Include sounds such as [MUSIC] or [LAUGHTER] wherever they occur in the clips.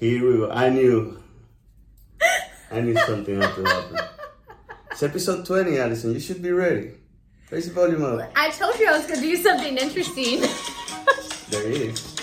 Here we go. I knew. I knew something had to happen. It's episode 20, Allison. You should be ready. Raise the volume up. I told you I was going to do something interesting. There it is.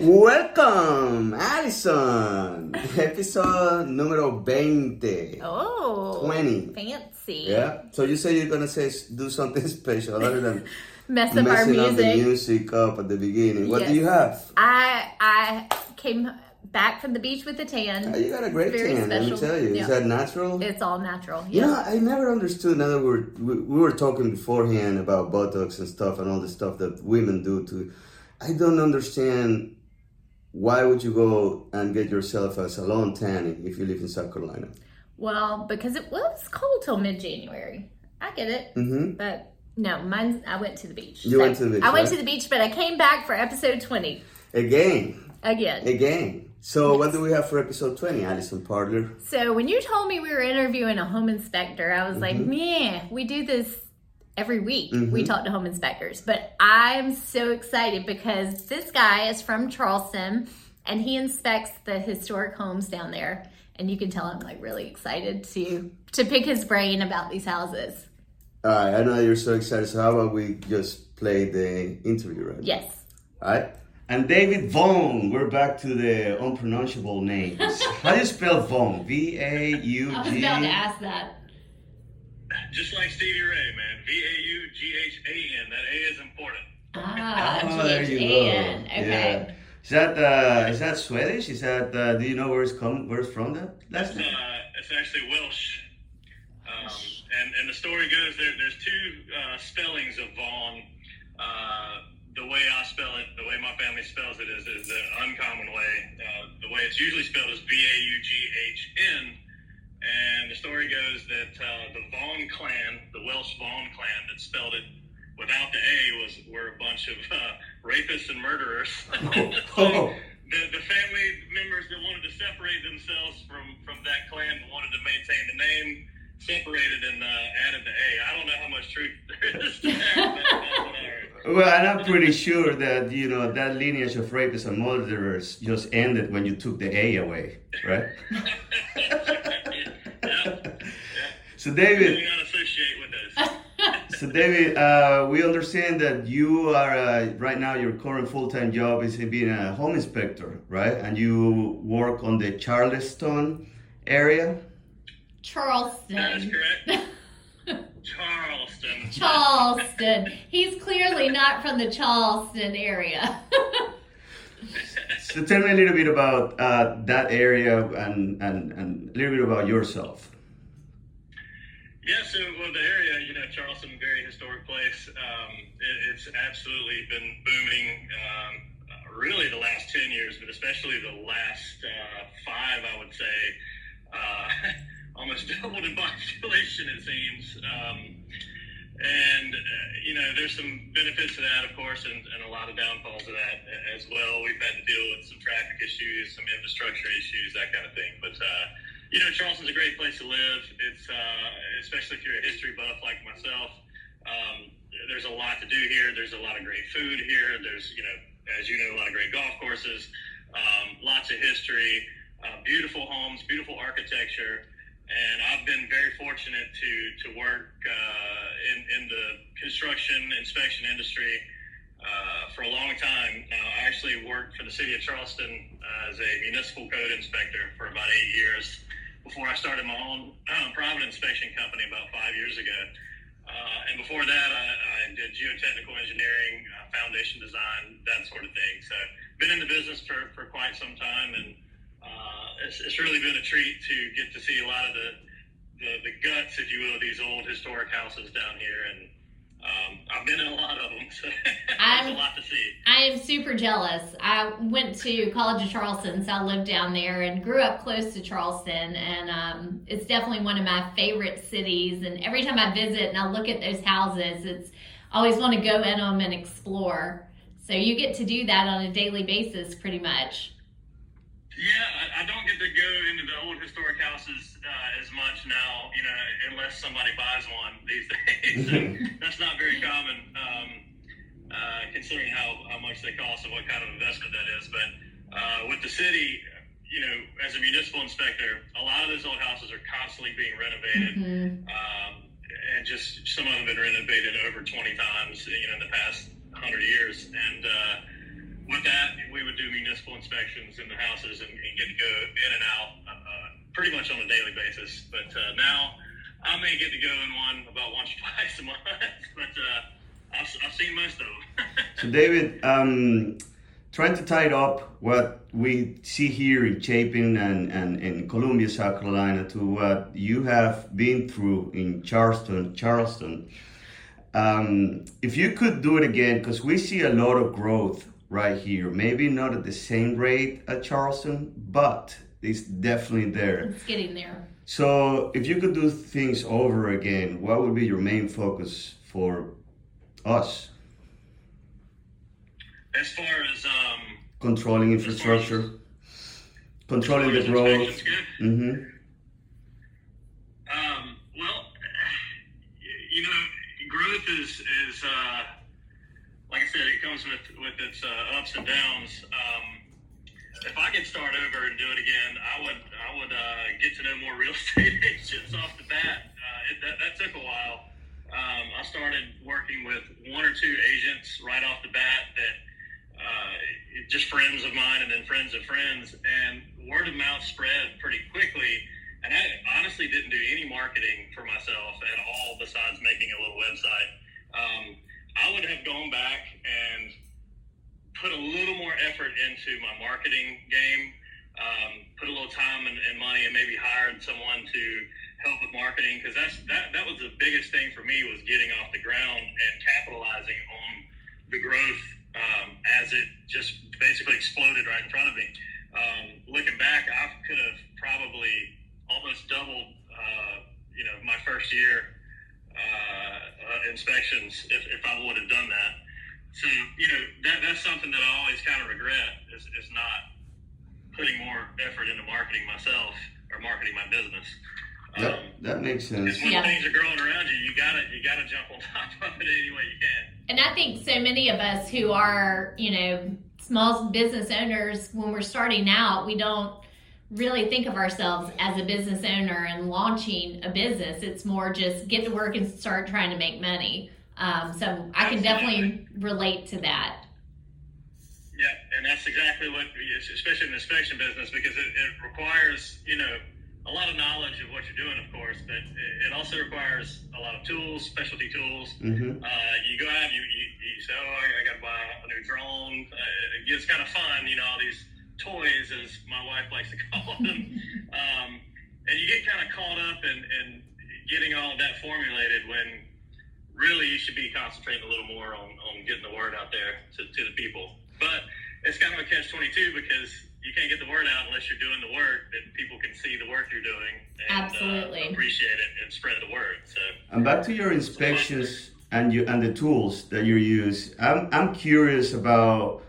Welcome, Allison. Episode numero 20. oh. 20. Fancy. Yeah. So you say you're gonna say do something [LAUGHS] special other than Mess up our messing up the music. music up at the beginning. What do you have? I I came back from the beach with a tan. You got a great Very tan, let me tell you. Yeah. Is that natural? It's all natural. You Yeah. know, I never understood. Now that we were we, we were talking beforehand about Botox and stuff and all the stuff that women do to, I don't understand. Why would you go and get yourself a salon tanning if you live in South Carolina? Well, because it was cold till mid January. I get it. Mm-hmm. But no, mine. I went to the beach. You went to the beach, I went to the beach, but I came back for episode twenty Again, again. again. So what do we have for episode twenty, Alison Parler? So when you told me we were interviewing a home inspector, I was like, mm-hmm. man, we do this every week. We mm-hmm. talk to home inspectors, but I'm so excited because this guy is from Charleston and he inspects the historic homes down there. And you can tell I'm like really excited to to pick his brain about these houses. All right, I know you're so excited. So how about we just play the interview, right? Yes. All right. And David Vaughan, we're back to the unpronounceable names. [LAUGHS] How do you spell Vaughan? V A U I was about to ask that. Just like Stevie Ray, man. V A U G H A N. That A is important. Ah, Oh, there you go. Okay. Yeah. Is that uh, is that Swedish? Is that uh, do you know where it's come where it's from? That last name. uh, it's actually Welsh. The story goes there, there's two uh, spellings of Vaughn. Uh, the way I spell it, the way my family spells it is, is the uncommon way. Uh, the way it's usually spelled is V A U G H N. And the story goes that uh, the Vaughn clan, the Welsh Vaughn clan that spelled it without the A, was were a bunch of uh, rapists and murderers. Oh. [LAUGHS] the, the family members that wanted to separate themselves from, from that clan wanted to maintain the name, separated and uh, added the A. I don't know how much truth [LAUGHS] there is to that, but that's what I heard. Well, and I'm pretty sure that you know that lineage of rapists and murderers just ended when you took the A away, right? [LAUGHS] yeah, So David, not associate with those. [LAUGHS] so David, uh, we understand that you are uh, right now your current full-time job is being a home inspector, right? And you work on the Charleston area. Charleston. That is correct. [LAUGHS] Charleston. Charleston. He's clearly not from the Charleston area. [LAUGHS] So tell me a little bit about uh, that area and, and, and a little bit about yourself. Yeah, so well, the area, you know, Charleston, very historic place. Um, it, it's absolutely been booming, um, uh, really the last ten years, but especially the last uh, five, I would say. Uh, [LAUGHS] almost [LAUGHS] doubled in population, it seems. Um, and uh, you know, there's some benefits to that, of course, and, and a lot of downfalls to that as well. We've had to deal with some traffic issues, some infrastructure issues, that kind of thing. But uh, you know, Charleston's a great place to live. It's uh, especially if you're a history buff like myself. Um, there's a lot to do here. There's a lot of great food here. There's you know, as you know, a lot of great golf courses. Um, lots of history. Uh, beautiful homes, beautiful architecture, and I've been very fortunate to to work uh, in in the construction inspection industry uh, for a long time. Now, I actually worked for the city of Charleston uh, as a municipal code inspector for about eight years before I started my own uh, private inspection company about five years ago. Uh, and before that, I, I did geotechnical engineering, uh, foundation design, that sort of thing. So, been in the business for, for quite some time, and it's, it's really been a treat to get to see a lot of the, the, the guts, if you will, of these old historic houses down here. And um, I've been in a lot of them, [LAUGHS] so there's I'm- a lot to see. I am super jealous. I went to College of Charleston, so I lived down there and grew up close to Charleston. And um, it's definitely one of my favorite cities. And every time I visit and I look at those houses, it's I always want to go in them and explore. So you get to do that on a daily basis, pretty much. Yeah, I, I don't get to go into the old historic houses uh, as much now, you know, unless somebody buys one these [LAUGHS] days. that's not very common. Um, uh, considering how, how much they cost and what kind of investment that is. But uh, with the city, you know, as a municipal inspector, a lot of those old houses are constantly being renovated. Mm-hmm. Um, and just some of them have been renovated over 20 times, you know, in the past 100 years. And uh, with that, we would do municipal inspections in the houses and, and get to go in and out uh, pretty much on a daily basis. But uh, now I may get to go in one about once or [LAUGHS] twice a month, but uh, I've, I've, seen most of them. [LAUGHS] so, David, um, trying to tie it up what we see here in Chapin and, and in Columbia, South Carolina, to what you have been through in Charleston, Charleston. Um, if you could do it again, because we see a lot of growth right here. Maybe not at the same rate at Charleston, but it's definitely there. It's getting there. So, if you could do things over again, what would be your main focus for us? As far as um, controlling infrastructure, as, controlling the growth. Mm-hmm. Um, well, [SIGHS] you know, growth is is. Uh, like I said, it comes with with its uh, ups and downs. Um, if I could start over and do it again, I would I would uh, get to know more real [LAUGHS] estate agents off the bat. Uh, it, that, that took a while. Um, I started working with one or two agents right off the bat that uh, just friends of mine, and then friends of friends, and word of mouth spread pretty quickly. And I honestly didn't do any marketing for myself at all besides making a little website. Um, I would have gone back little more effort into my marketing game, um, put a little time and, and, money, and maybe hired someone to help with marketing because that's that that was the biggest thing for me was getting off the ground and capitalizing on the growth um, as it just basically exploded right in front of me. Um, looking back, I could have probably almost doubled, uh, you know, my first year uh, uh, inspections if, if I would have done that. So, you know, that, that's something that I always kind of regret is, is not putting more effort into marketing myself or marketing my business. Yep, um, that makes sense. When yeah. things are growing around you, you gotta you gotta jump on [LAUGHS] top of it any way you can. And I think so many of us who are you know small business owners, when we're starting out, we don't really think of ourselves as a business owner and launching a business. It's more just get to work and start trying to make money. Um, so I can definitely relate to that. Yeah, and that's exactly what, especially in the inspection business, because it, it requires, you know, a lot of knowledge of what you're doing, of course, but it also requires a lot of tools, specialty tools. Mm-hmm. Uh, you go out, you, you, you say, oh, I, I got to buy a new drone. Uh, it gets kind of fun, you know, all these toys, as my wife likes to [LAUGHS] call them. um, and you get kind of caught up in, in getting all of that formulated when really you should be concentrating a little more on, on getting the word out there to, to the people. But it's kind of a catch 22 because you can't get the word out unless you're doing the work that people can see the work you're doing and Absolutely. Uh, appreciate it and spread the word. So, and back to your inspections and you and the tools that you use. I'm I'm curious about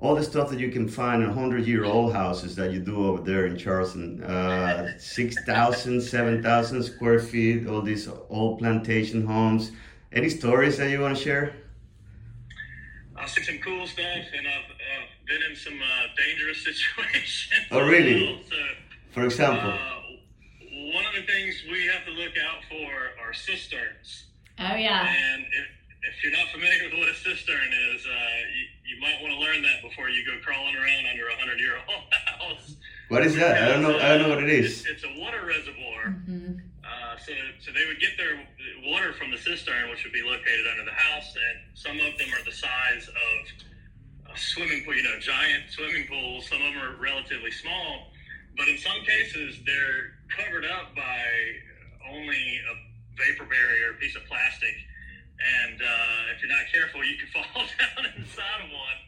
all the stuff that you can find in 100 year old houses that you do over there in Charleston. Uh, 6,000, 7,000 square feet, all these old plantation homes. Any stories that you want to share? I've seen some cool stuff and I've, I've been in some uh, dangerous [LAUGHS] situations. Oh, really? So, For example? Uh, one of the things we have to look out for are cisterns. Oh, yeah. And if, if you're not familiar with [LAUGHS] what a cistern is, uh, you, you might want to learn that before you go crawling around under a hundred year old [LAUGHS] house. What is that? I don't know. I don't know what it is. It's, it's a water reservoir. Mm-hmm. So, so they would get their water from the cistern, which would be located under the house, and some of them are the size of a swimming pool. You know, giant swimming pools. Some of them are relatively small, but in some cases they're covered up by only a vapor barrier, a piece of plastic and uh, if you're not careful, you can [LAUGHS] fall down inside of one,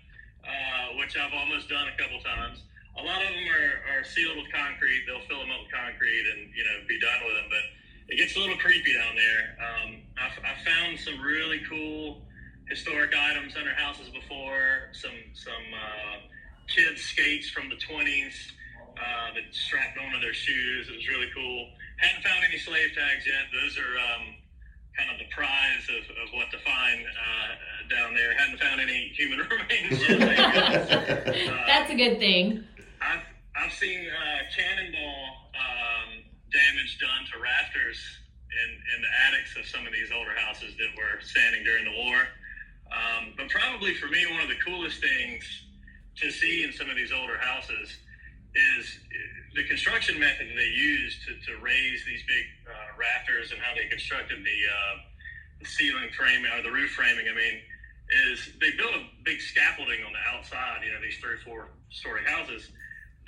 uh, which I've almost done a couple times. A lot of them are, are sealed with concrete. They'll fill them up with concrete and you know be done with them. But it gets a little creepy down there. Um, I've, found some really cool historic items under houses before. Some some uh, kids skates from the 20s uh, that strapped onto their shoes. It was really cool. Hadn't found any slave tags yet. Those are um, kind of the prize of, of what to find uh, down there. Hadn't found any human [LAUGHS] remains yet. [LAUGHS] uh, That's a good thing. I've, I've seen uh, cannonball damage done to rafters in, in the attics of some of these older houses that were standing during the war. Um, but probably for me, one of the coolest things to see in some of these older houses is the construction method they used to, to raise these big uh, rafters and how they constructed the, uh, the ceiling framing or the roof framing. I mean, is they built a big scaffolding on the outside, you know, these three or four story houses.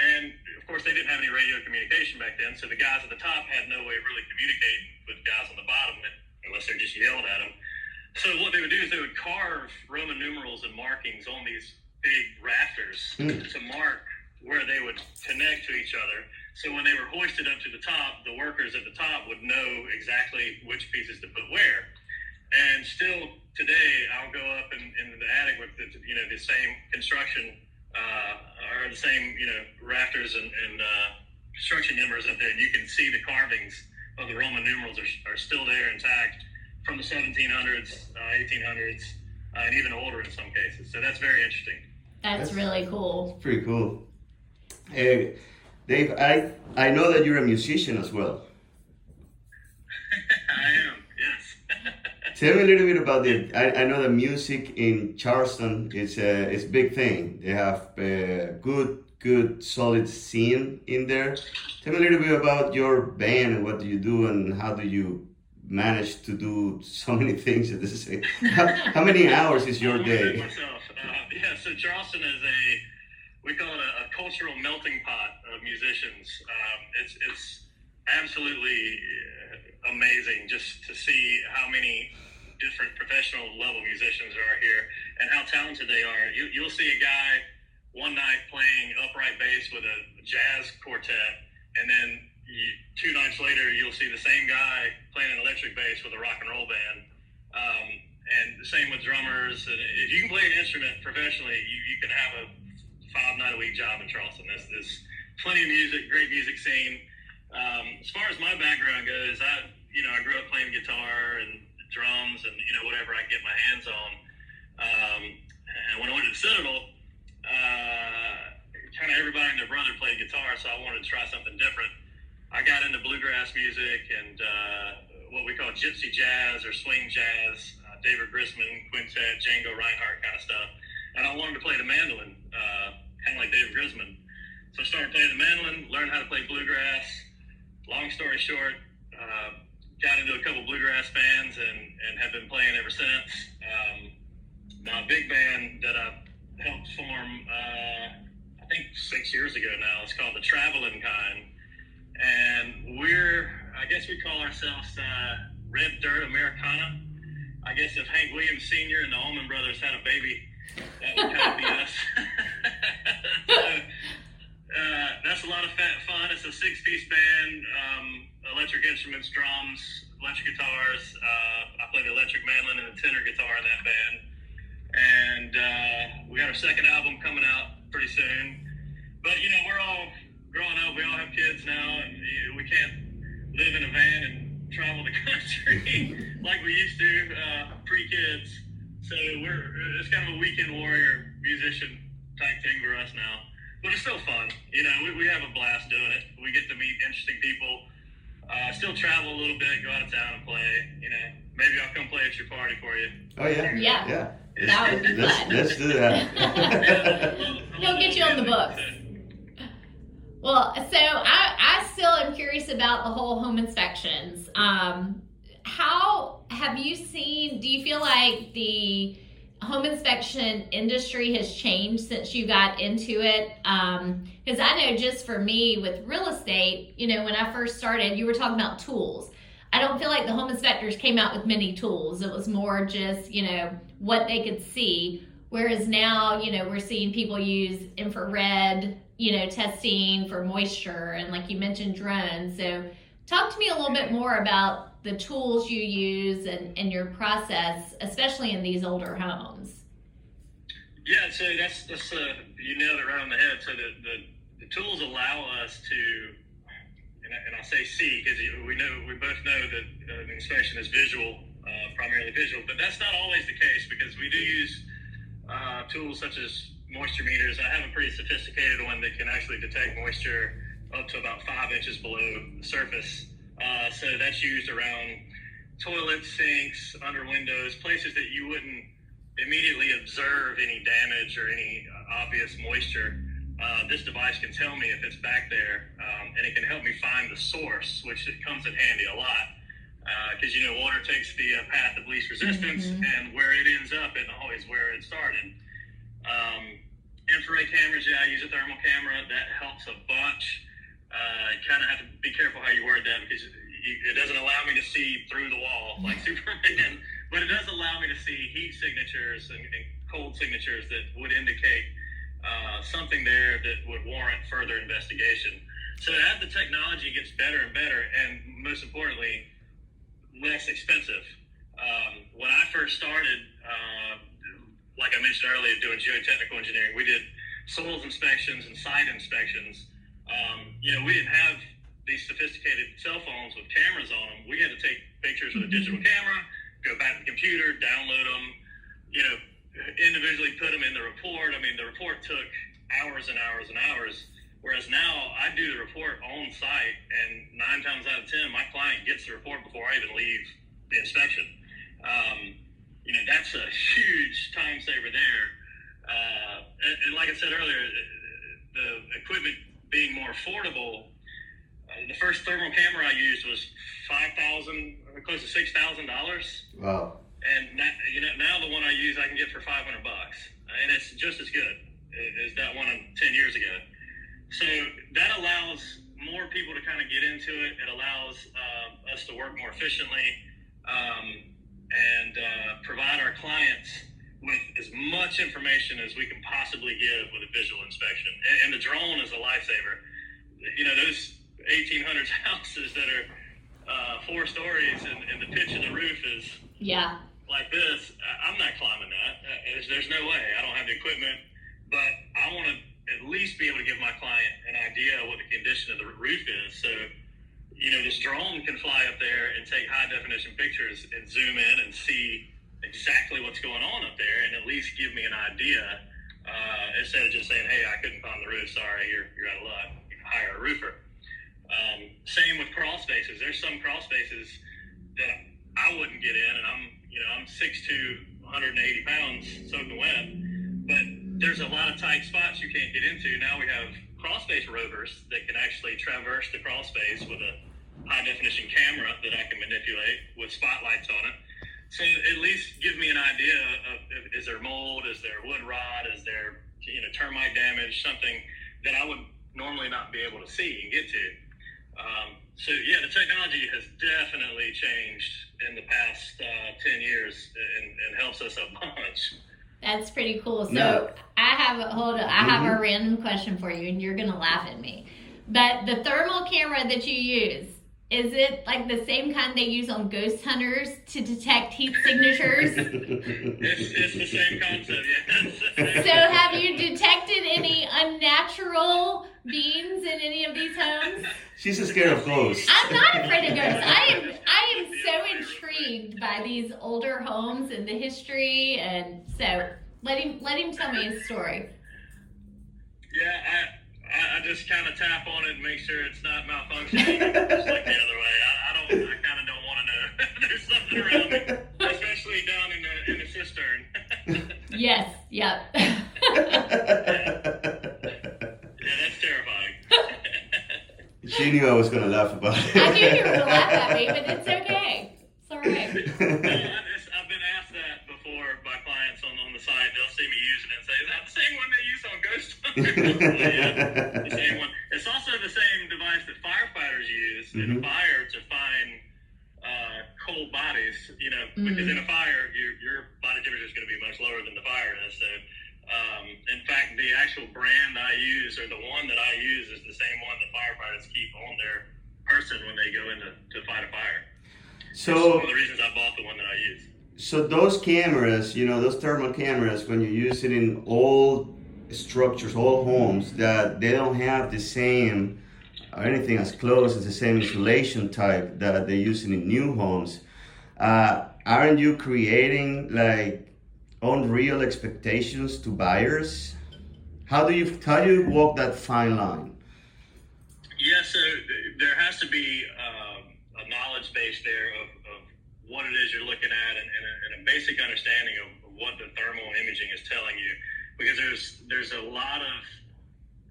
And of course, they didn't have any radio communication back then, so the guys at the top had no way of really communicating with guys on the bottom unless they're just yelled at them. So what they would do is they would carve Roman numerals and markings on these big rafters mm. to mark where they would connect to each other. So when they were hoisted up to the top, the workers at the top would know exactly which pieces to put where. And still today, I'll go up in, in the attic with the, you know the same construction uh, or the same you know rafters and, and uh, construction numbers up there, and you can see the carvings of the Roman numerals are, are still there intact from the 1700s, uh, 1800s, uh, and even older in some cases. So that's very interesting. That's, that's really cool. Pretty cool. Hey, Dave, I I know that you're a musician as well. [LAUGHS] I am, yes. Tell me a little bit about the. I, I know the music in Charleston is a is big thing. They have a good good solid scene in there. Tell me a little bit about your band and what do you do and how do you manage to do so [LAUGHS] many things at the same. How, how many hours is your day? [LAUGHS] Uh, yeah, so Charleston is a we call it a, a cultural melting pot of musicians. Um, it's it's absolutely uh, amazing just to see how many different professional level musicians are here and how talented they are. You, you'll see a guy one night playing upright bass with a jazz quartet, and then you, two nights later you'll see the same guy playing an electric bass with a rock and roll band. Um, and the same with drummers. And if you can play an instrument professionally, you, you can have a five night a week job in Charleston. There's, there's plenty of music, great music scene. Um, as far as my background goes, I you know I grew up playing guitar and drums and you know whatever I get my hands on. Um, and when I went to the Citadel, uh, kind of everybody and their brother played guitar, so I wanted to try something different. I got into bluegrass music and uh, what we call gypsy jazz or swing jazz, uh, David Grisman quintet, Django Reinhardt kind of stuff and I wanted to play the mandolin, uh, kind of like David Grisman. So I started playing the mandolin, learned how to play bluegrass. Long story short, uh, got into a couple bluegrass bands and, and have been playing ever since. Um, my big band that I helped form, uh, I think six years ago now, it's called the Traveling Kind. And we're, I guess we call ourselves uh, Red Dirt Americana. I guess if Hank Williams Sr. and the Allman Brothers had a baby, that would kind of be us. [LAUGHS] so, uh, that's a lot of fun. It's a six-piece band, um, electric instruments, drums, electric guitars. Uh, I play the electric mandolin and the tenor guitar in that band. And uh, we got our second album coming out pretty soon. But you know, we're all growing up. We all have kids now, and you know, we can't live in a van and travel the [LAUGHS] country [LAUGHS] like we used to uh, pre-kids. So we're it's kind of a weekend warrior musician type thing for us now, but it's still fun. You know, we, we have a blast doing it. We get to meet interesting people. Uh, still travel a little bit, go out of town and play. You know, maybe I'll come play at your party for you. Oh yeah, yeah, yeah. That would be let's, fun. Let's do that. [LAUGHS] He'll get you on the books. Well, so I, I still am curious about the whole home inspections. Um, how have you seen? Do you feel like the home inspection industry has changed since you got into it? Because um, I know just for me with real estate, you know, when I first started, you were talking about tools. I don't feel like the home inspectors came out with many tools. It was more just, you know, what they could see. Whereas now, you know, we're seeing people use infrared, you know, testing for moisture and like you mentioned drones. So talk to me a little bit more about the tools you use and, and your process, especially in these older homes? Yeah, so that's, that's uh, you nailed it right on the head. So the, the, the tools allow us to, and I, and I say see because we know we both know that uh, inspection is visual. primarily visual, but that's not always the case because we do use uh, tools such as moisture meters. I have a pretty sophisticated one that can actually detect moisture up to about five inches below the surface. Uh, so that's used around toilets, sinks, under windows, places that you wouldn't immediately observe any damage or any uh, obvious moisture. Uh, this device can tell me if it's back there, um, and it can help me find the source, which comes in handy a lot. Because uh, you know, water takes the uh, path of least resistance, mm-hmm. and where it ends up isn't always where it started. Um, infrared cameras, yeah, I use a thermal camera. That helps a bunch. Uh, kind of have to be careful how you word that because it doesn't allow me to see through the wall like Superman, but it does allow me to see heat signatures and, and cold signatures that would indicate uh, something there that would warrant further investigation. So as the technology gets better and better, and most importantly, less expensive. Um, when I first started, uh, like I mentioned earlier, doing geotechnical engineering, we did soils inspections and site inspections. Um, you know, we didn't have these sophisticated cell phones with cameras on them, we had to take pictures with a digital mm-hmm. camera, go back to the computer, download them, you know, individually put them in the report. I mean, the report took hours and hours and hours. Whereas now I do the report on site, and nine times out of ten, my client gets the report before I even leave the inspection. Um, you know, that's a huge time saver there. Uh, and, and like I said earlier, the equipment being more affordable the first thermal camera I used was five thousand, close to six thousand dollars. Wow! And now, you know, now the one I use I can get for five hundred bucks, and it's just as good as that one ten years ago. So that allows more people to kind of get into it. It allows uh, us to work more efficiently um, and uh, provide our clients with as much information as we can possibly give with a visual inspection. And, and the drone is a lifesaver. You know, those 1800s [LAUGHS] houses that are uh, four stories and, and, the pitch of the roof is yeah like this. I'm not climbing that. Uh, there's, there's no way. I don't have the equipment, but I want to at least be able to give my client an idea of what the condition of the roof is. So, you know, this drone can fly up there and take high definition pictures and zoom in and see exactly what's going on up there and at least give me an idea uh, instead of just saying, hey, I couldn't climb the roof. Sorry, you're, you're out of luck. hire a roofer. Um, same with crawl spaces. There's some crawl spaces that I wouldn't get in, and I'm, you know, I'm 6'2", 180 pounds, soaking wet. But there's a lot of tight spots you can't get into. Now we have crawl space rovers that can actually traverse the crawl space with a high definition camera that I can manipulate with spotlights on it. So at least give me an idea of, of is there mold, is there wood rot, is there you know termite damage, something that I would normally not be able to see and get to. Um, so yeah, the technology has definitely changed in the past uh, ten years and, and, helps us a [LAUGHS] bunch. That's pretty cool. So no. I have a hold on, I mm-hmm. have a mm-hmm. random question for you, and you're gonna laugh at me. But the thermal camera that you use, is it like the same kind they use on ghost hunters to detect heat signatures? [LAUGHS] it's, it's the same concept, yes. [LAUGHS] so have you detected any unnatural beings in any of these homes? She's just scared of ghosts. I'm not afraid of ghosts. I am [LAUGHS] I am so intrigued by these older homes and the history and so let him let him tell me his story. Yeah, I I, I just kind of tap on it and make sure it's not malfunctioning, just like the other way. I, I don't. I kind of don't want to know. [LAUGHS] There's something around me, especially down in the in the cistern. [LAUGHS] yes. Yep. yeah. yeah, that's terrifying. [LAUGHS] she knew I was going to laugh about it. I knew you were going to laugh at me, but it's okay. It's all right the site, they'll see me using it and say, "Is that the same one they use on Ghost Hunter?" yeah, the same one. It's also the same device that firefighters use mm-hmm. in a fire to find uh, cold bodies. You know, mm-hmm. because in a fire, your your body temperature is going to be much lower than the fire is. So, um, in fact, the actual brand I use or the one that I use is the same one that firefighters keep on their person when they go in to, to fight a fire. So one of the reasons I bought the one that I use so those cameras, you know, those thermal cameras, when you use it in old structures, old homes, that they don't have the same or anything as close as the same insulation type that they're using in new homes. Uh, aren't you creating like unreal expectations to buyers? How do you how do you walk that fine line? Yeah, so there has to be um, a knowledge base there of, of, what it is you're looking at and, basic understanding of what the thermal imaging is telling you, because there's there's a lot of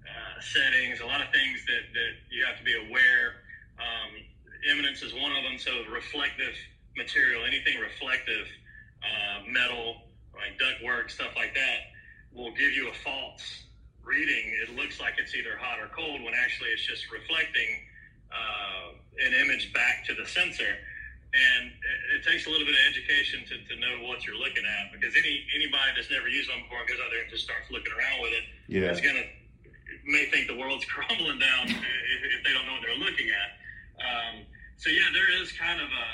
uh, settings, a lot of things that, that you have to be aware. Um, emittance is one of them. So reflective material, anything reflective, uh, metal, like ductwork, stuff like that, will give you a false reading. It looks like it's either hot or cold when actually it's just reflecting uh, an image back to the sensor. And it, takes a little bit of education to, to know what you're looking at because any anybody that's never used one before goes out there and just starts looking around with it yeah. going to may think the world's [LAUGHS] crumbling down if, if, they don't know what they're looking at. Um, so yeah, there is kind of a,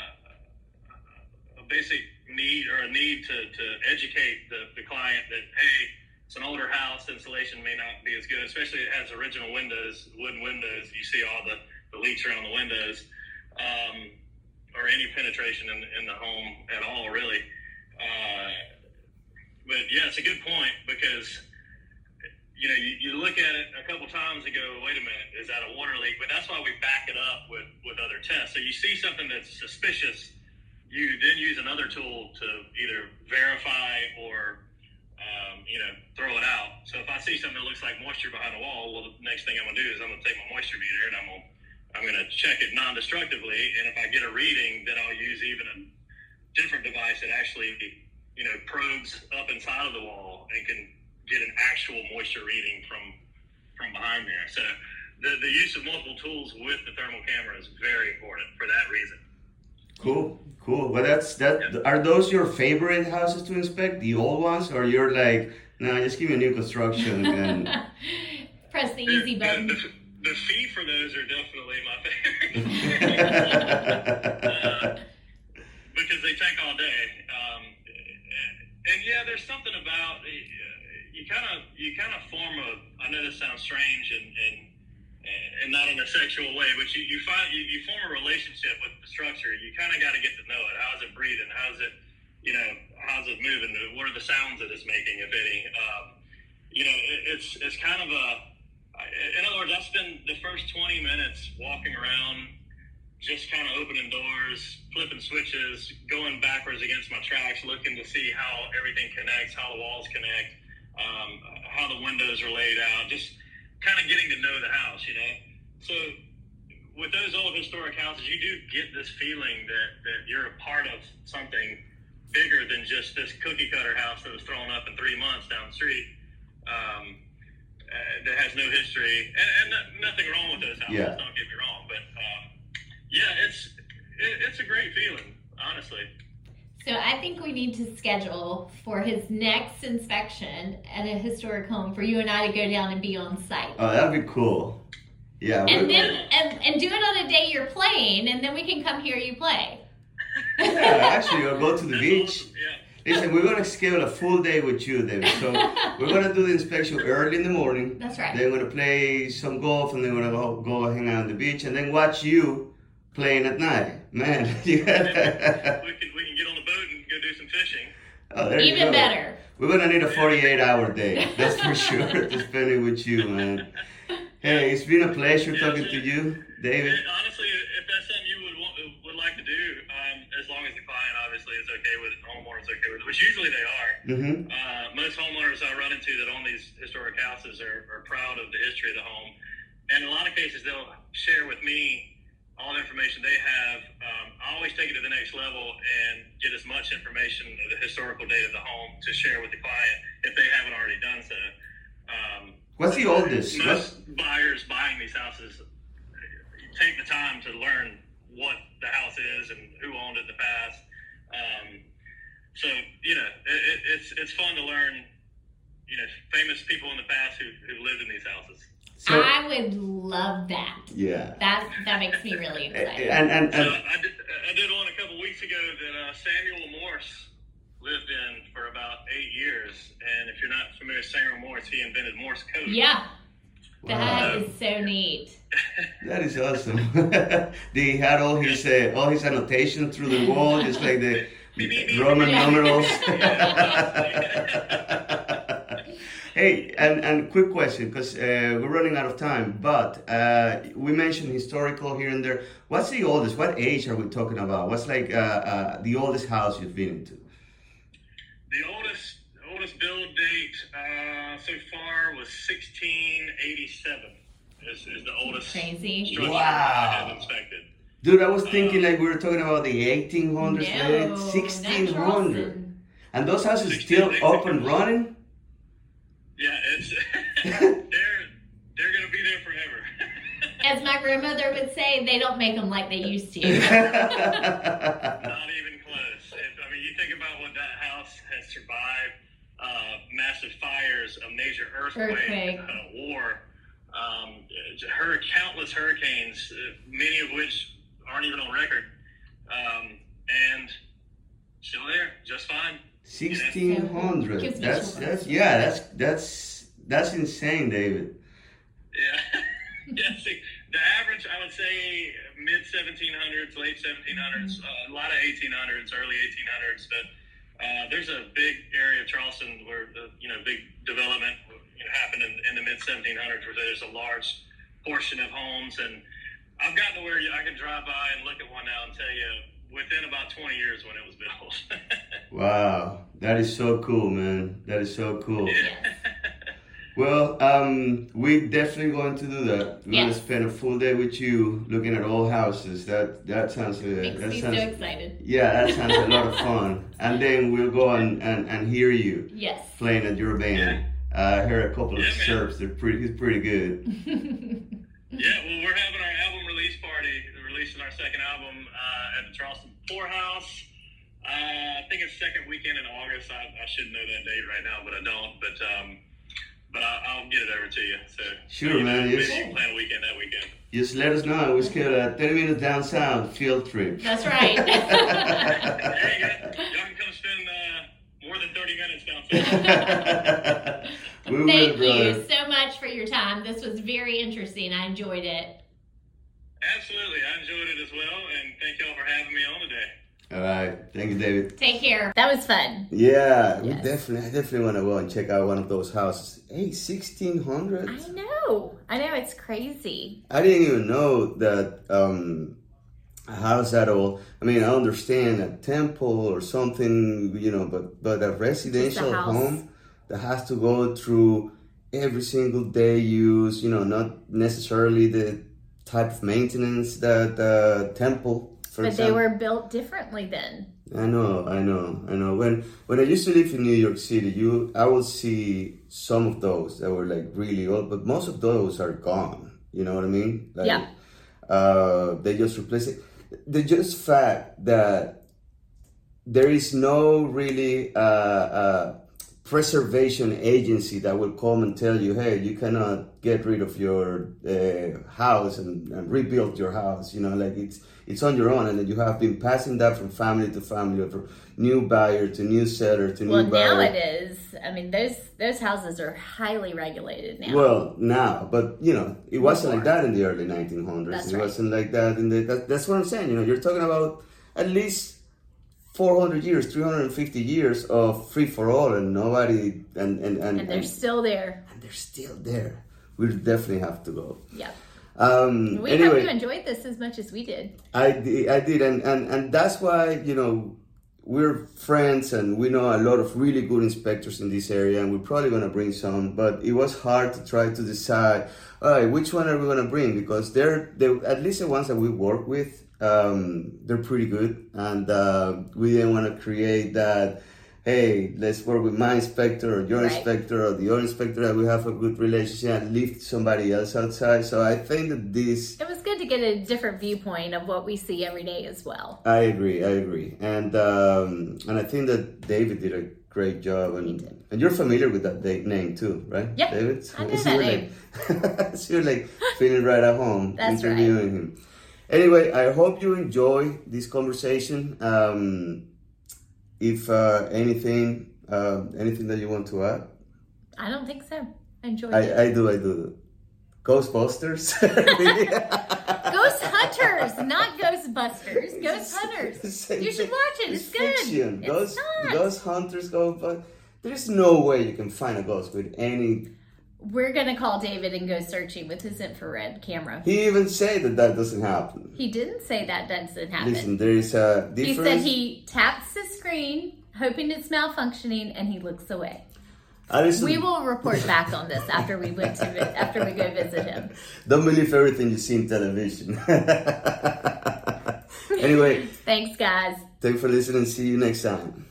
a basic need or a need to, to educate the, the client that hey, it's an older house, insulation may not be as good, especially it has original windows, wooden windows. You see all the the leaks around the windows, um, or any penetration in, in, the home at all, really. Uh, but yeah, it's a good point because you know you, you look at it a couple times and go, wait a minute, is that a water leak? But that's why we back it up with with other tests. So you see something that's suspicious, you then use another tool to either verify or um, you know, throw it out. So if I see something that looks like moisture behind the wall, well, the next thing I'm gonna do is I'm gonna take my moisture meter and I'm gonna I'm going to check it non-destructively, and if I get a reading, then I'll use even a different device that actually, you know, probes up inside of the wall and can get an actual moisture reading from from behind there. So the the use of multiple tools with the thermal camera is very important for that reason. Cool, cool. Well, that's that. Yeah. Are those your favorite houses to inspect, the old ones, or you're like, no, nah, just give me a new construction and [LAUGHS] press the easy button. The, fee for those are definitely my favorite [LAUGHS] uh, because they take all day. Um, and yeah, there's something about uh, you kind of you kind of form a. I know this sounds strange and and and not in a sexual way, but you, you find you, you form a relationship with the structure. You kind of got to get to know it. How's it breathing? How's it, you know, how's it moving? What are the sounds that it's making, if any? Um, you know, it, it's it's kind of a in other words, I spend the first 20 minutes walking around, just kind of opening doors, flipping switches, going backwards against my tracks, looking to see how everything connects, how the walls connect, um, how the windows are laid out, just kind of getting to know the house, you know. So with those old historic houses, you do get this feeling that, that you're a part of something bigger than just this cookie cutter house that was thrown up in three months down the street. Um, uh, that has no history, and, and nothing wrong with those houses. Yeah. Don't get me wrong, but um, yeah, it's it, it's a great feeling, honestly. So I think we need to schedule for his next inspection at a historic home for you and I to go down and be on site. Oh, that'd be cool. Yeah. And then and, and do it on a day you're playing, and then we can come hear you play. yeah, actually, we'll go to the [LAUGHS] beach. Yeah. Listen, we're gonna schedule a full day with you, David. So [LAUGHS] we're gonna do the inspection early in the morning. That's right. Then we're gonna play some golf, and then we're gonna go, go hang out on the beach, and then watch you playing at night. Man, [LAUGHS] you got [LAUGHS] we, can, we can get on the boat and go do some fishing. Oh, Even better. We're gonna need a 48 hour day. That's for sure to spend it with you, man. Hey, it's been a pleasure yeah, talking to you, David. Honestly, if that's something you would want, would like to do, um, as long as the client obviously is okay with it, the homeowner's okay with it, which usually they are. Mm-hmm. Uh, most homeowners I run into that own these historic houses are, are proud of the history of the home, and in a lot of cases they'll share with me all the information they have. Um, I always take it to the next level and get as much information of the historical date of the home to share with the client if they haven't already done so. Um, What's the oldest? Most What's... buyers buying these houses take the time to learn what the house is and who owned it in the past. Um, so you know, it, it's it's fun to learn, you know, famous people in the past who who lived in these houses. So, I would love that. Yeah. That that makes me really [LAUGHS] excited. And and, and so I, did, I did one a couple weeks ago that uh, Samuel Morse lived in for about eight years. And if you're not familiar with Samuel Morse, he invented Morse code. Yeah. That wow. is so neat. [LAUGHS] that is awesome. [LAUGHS] he had all his uh, all his annotation through the wall, just like the. Roman numerals. [LAUGHS] Hey, and, and quick question because uh, we're running out of time. But uh, we mentioned historical here and there. What's the oldest? What age are we talking about? What's like uh, uh, the oldest house you've been into? The oldest oldest build date uh, so far was 1687. Is, is the oldest Crazy. structure Wow. I have inspected. Dude, I was thinking like we were talking about the 1800s, man. No, not 1600. And those houses 16, still they- up and running? Yeah, it's [LAUGHS] they're they're gonna be there forever. [LAUGHS] As my grandmother would say, they don't make them like they used to. [LAUGHS] Not even close. If, I mean, you think about what that house has survived: uh, massive fires, a major earthquake, Earthquake. Uh, war, um, hur- countless hurricanes, uh, many of which aren't even on record, um, and still there, just fine. 1600. Gives me That's that's yeah, that's that's that's insane, David. Yeah. [LAUGHS] yeah. See, the average, I would say, mid 1700s, late 1700s, uh, a lot of 1800s, early 1800s. But uh, there's a big area of Charleston where the you know big development you know, happened in, in the mid 1700s, where there's a large portion of homes, and I've gotten to where you, I can drive by and look at one now and tell you within about 20 years when it was built. [LAUGHS] Wow, that is so cool, man. That is so cool. yeah. Well, um, we're definitely going to do that. We're gonna spend a full day with you looking at all houses. That that sounds uh, Makes that me so excited. yeah, that sounds a lot of [LAUGHS] fun. And then we'll go and, and, and hear you Yes. playing at your band. Uh, I heard a couple of Yeah, man. chirps. They're pretty. It's pretty good. [LAUGHS] Yeah, well, we're having our album release party, releasing our second album uh, at the Charleston Pour House. Uh, I think it's second weekend in August. I, I should know that date right now, but I don't. But um, but I, I'll get it over to you. So Sure, maybe, man, yes. Maybe you plan a weekend that weekend. Just let us know. We schedule a 30 minutes down south field trip. That's right. [LAUGHS] There you go. Y'all can come spend uh, more than thirty minutes downstairs. [LAUGHS] [LAUGHS] we will, Thank brother. you so much for your time. This was very interesting. I enjoyed it. Absolutely, I enjoyed it as well, and thank y'all for having me on today. All right. Thank you, David. Take care. That was fun. Yeah, we definitely, I definitely want to go and check out one of those houses. Hey, 1600? I know. I know. It's crazy. I didn't even know that um, a house that all. I mean, I understand a temple or something, you know, but but a residential house. home that has to go through every single day use, you know, not necessarily the type of maintenance that the temple, for But they were built differently then. I know, I know, I know. When when I used to live in New York City, you I would see some of those that were like really old, but most of those are gone. You know what I mean? Like, Yeah. Uh, they just replace it. The just fact that there is no really uh, uh, preservation agency that will come and tell you, hey, you cannot get rid of your uh, house and, and rebuild your house. You know, like it's it's on your own, and then you have been passing that from family to family, or from new buyer to new seller to Well, new buyer. Well, now it is. I mean, those those houses are highly regulated now. Well, now, but you know, it wasn't like that in the early 1900s. That's it right. wasn't like that in the. That, that's what I'm saying. You know, you're talking about at least 400 years, 350 years of free for all, and nobody, and and and, and they're still there. and they're still there. We definitely have to go. Yeah. Um, We hope you enjoyed this as much as we did. I did, I did, and, and and that's why you know we're friends, and we know a lot of really good inspectors in this area, and we're probably gonna bring some. But it was hard to try to decide, all right, which one are we gonna bring because they're they at least the ones that we work with, um, they're pretty good, and uh, we didn't want to create that. Hey, let's work with my inspector or your Right. inspector or the other inspector that we have a good relationship and leave somebody else outside. So I think that this It was good to get a different viewpoint of what we see every day as well. I agree. I agree, and um, and I think that David did a great job, and and you're familiar with that name too, right? Yep, David. I know [LAUGHS] So that you're Like, [LAUGHS] so you're like feeling right at home That's right. interviewing him. Anyway, I hope you enjoy this conversation. Um, if uh, anything, uh, anything that you want to add, I don't think so. I it. I, I do. I do. Ghostbusters. [LAUGHS] Ghost hunters, not Ghostbusters, Ghost Hunters. You should watch it. It's, good. fiction. It's Ghost, not. ghost hunters go, there's no way you can find a ghost with any. We're gonna call David and go searching with his infrared camera. He even said that that doesn't happen. He didn't say that doesn't happen. Listen, there is a difference. he said he taps the screen, hoping it's malfunctioning, and he looks away. Listen- We will report back on this after we went to vi- after we go visit him. Don't believe everything you see in television. [LAUGHS] anyway, Thanks, guys. thanks for listening. See you next time.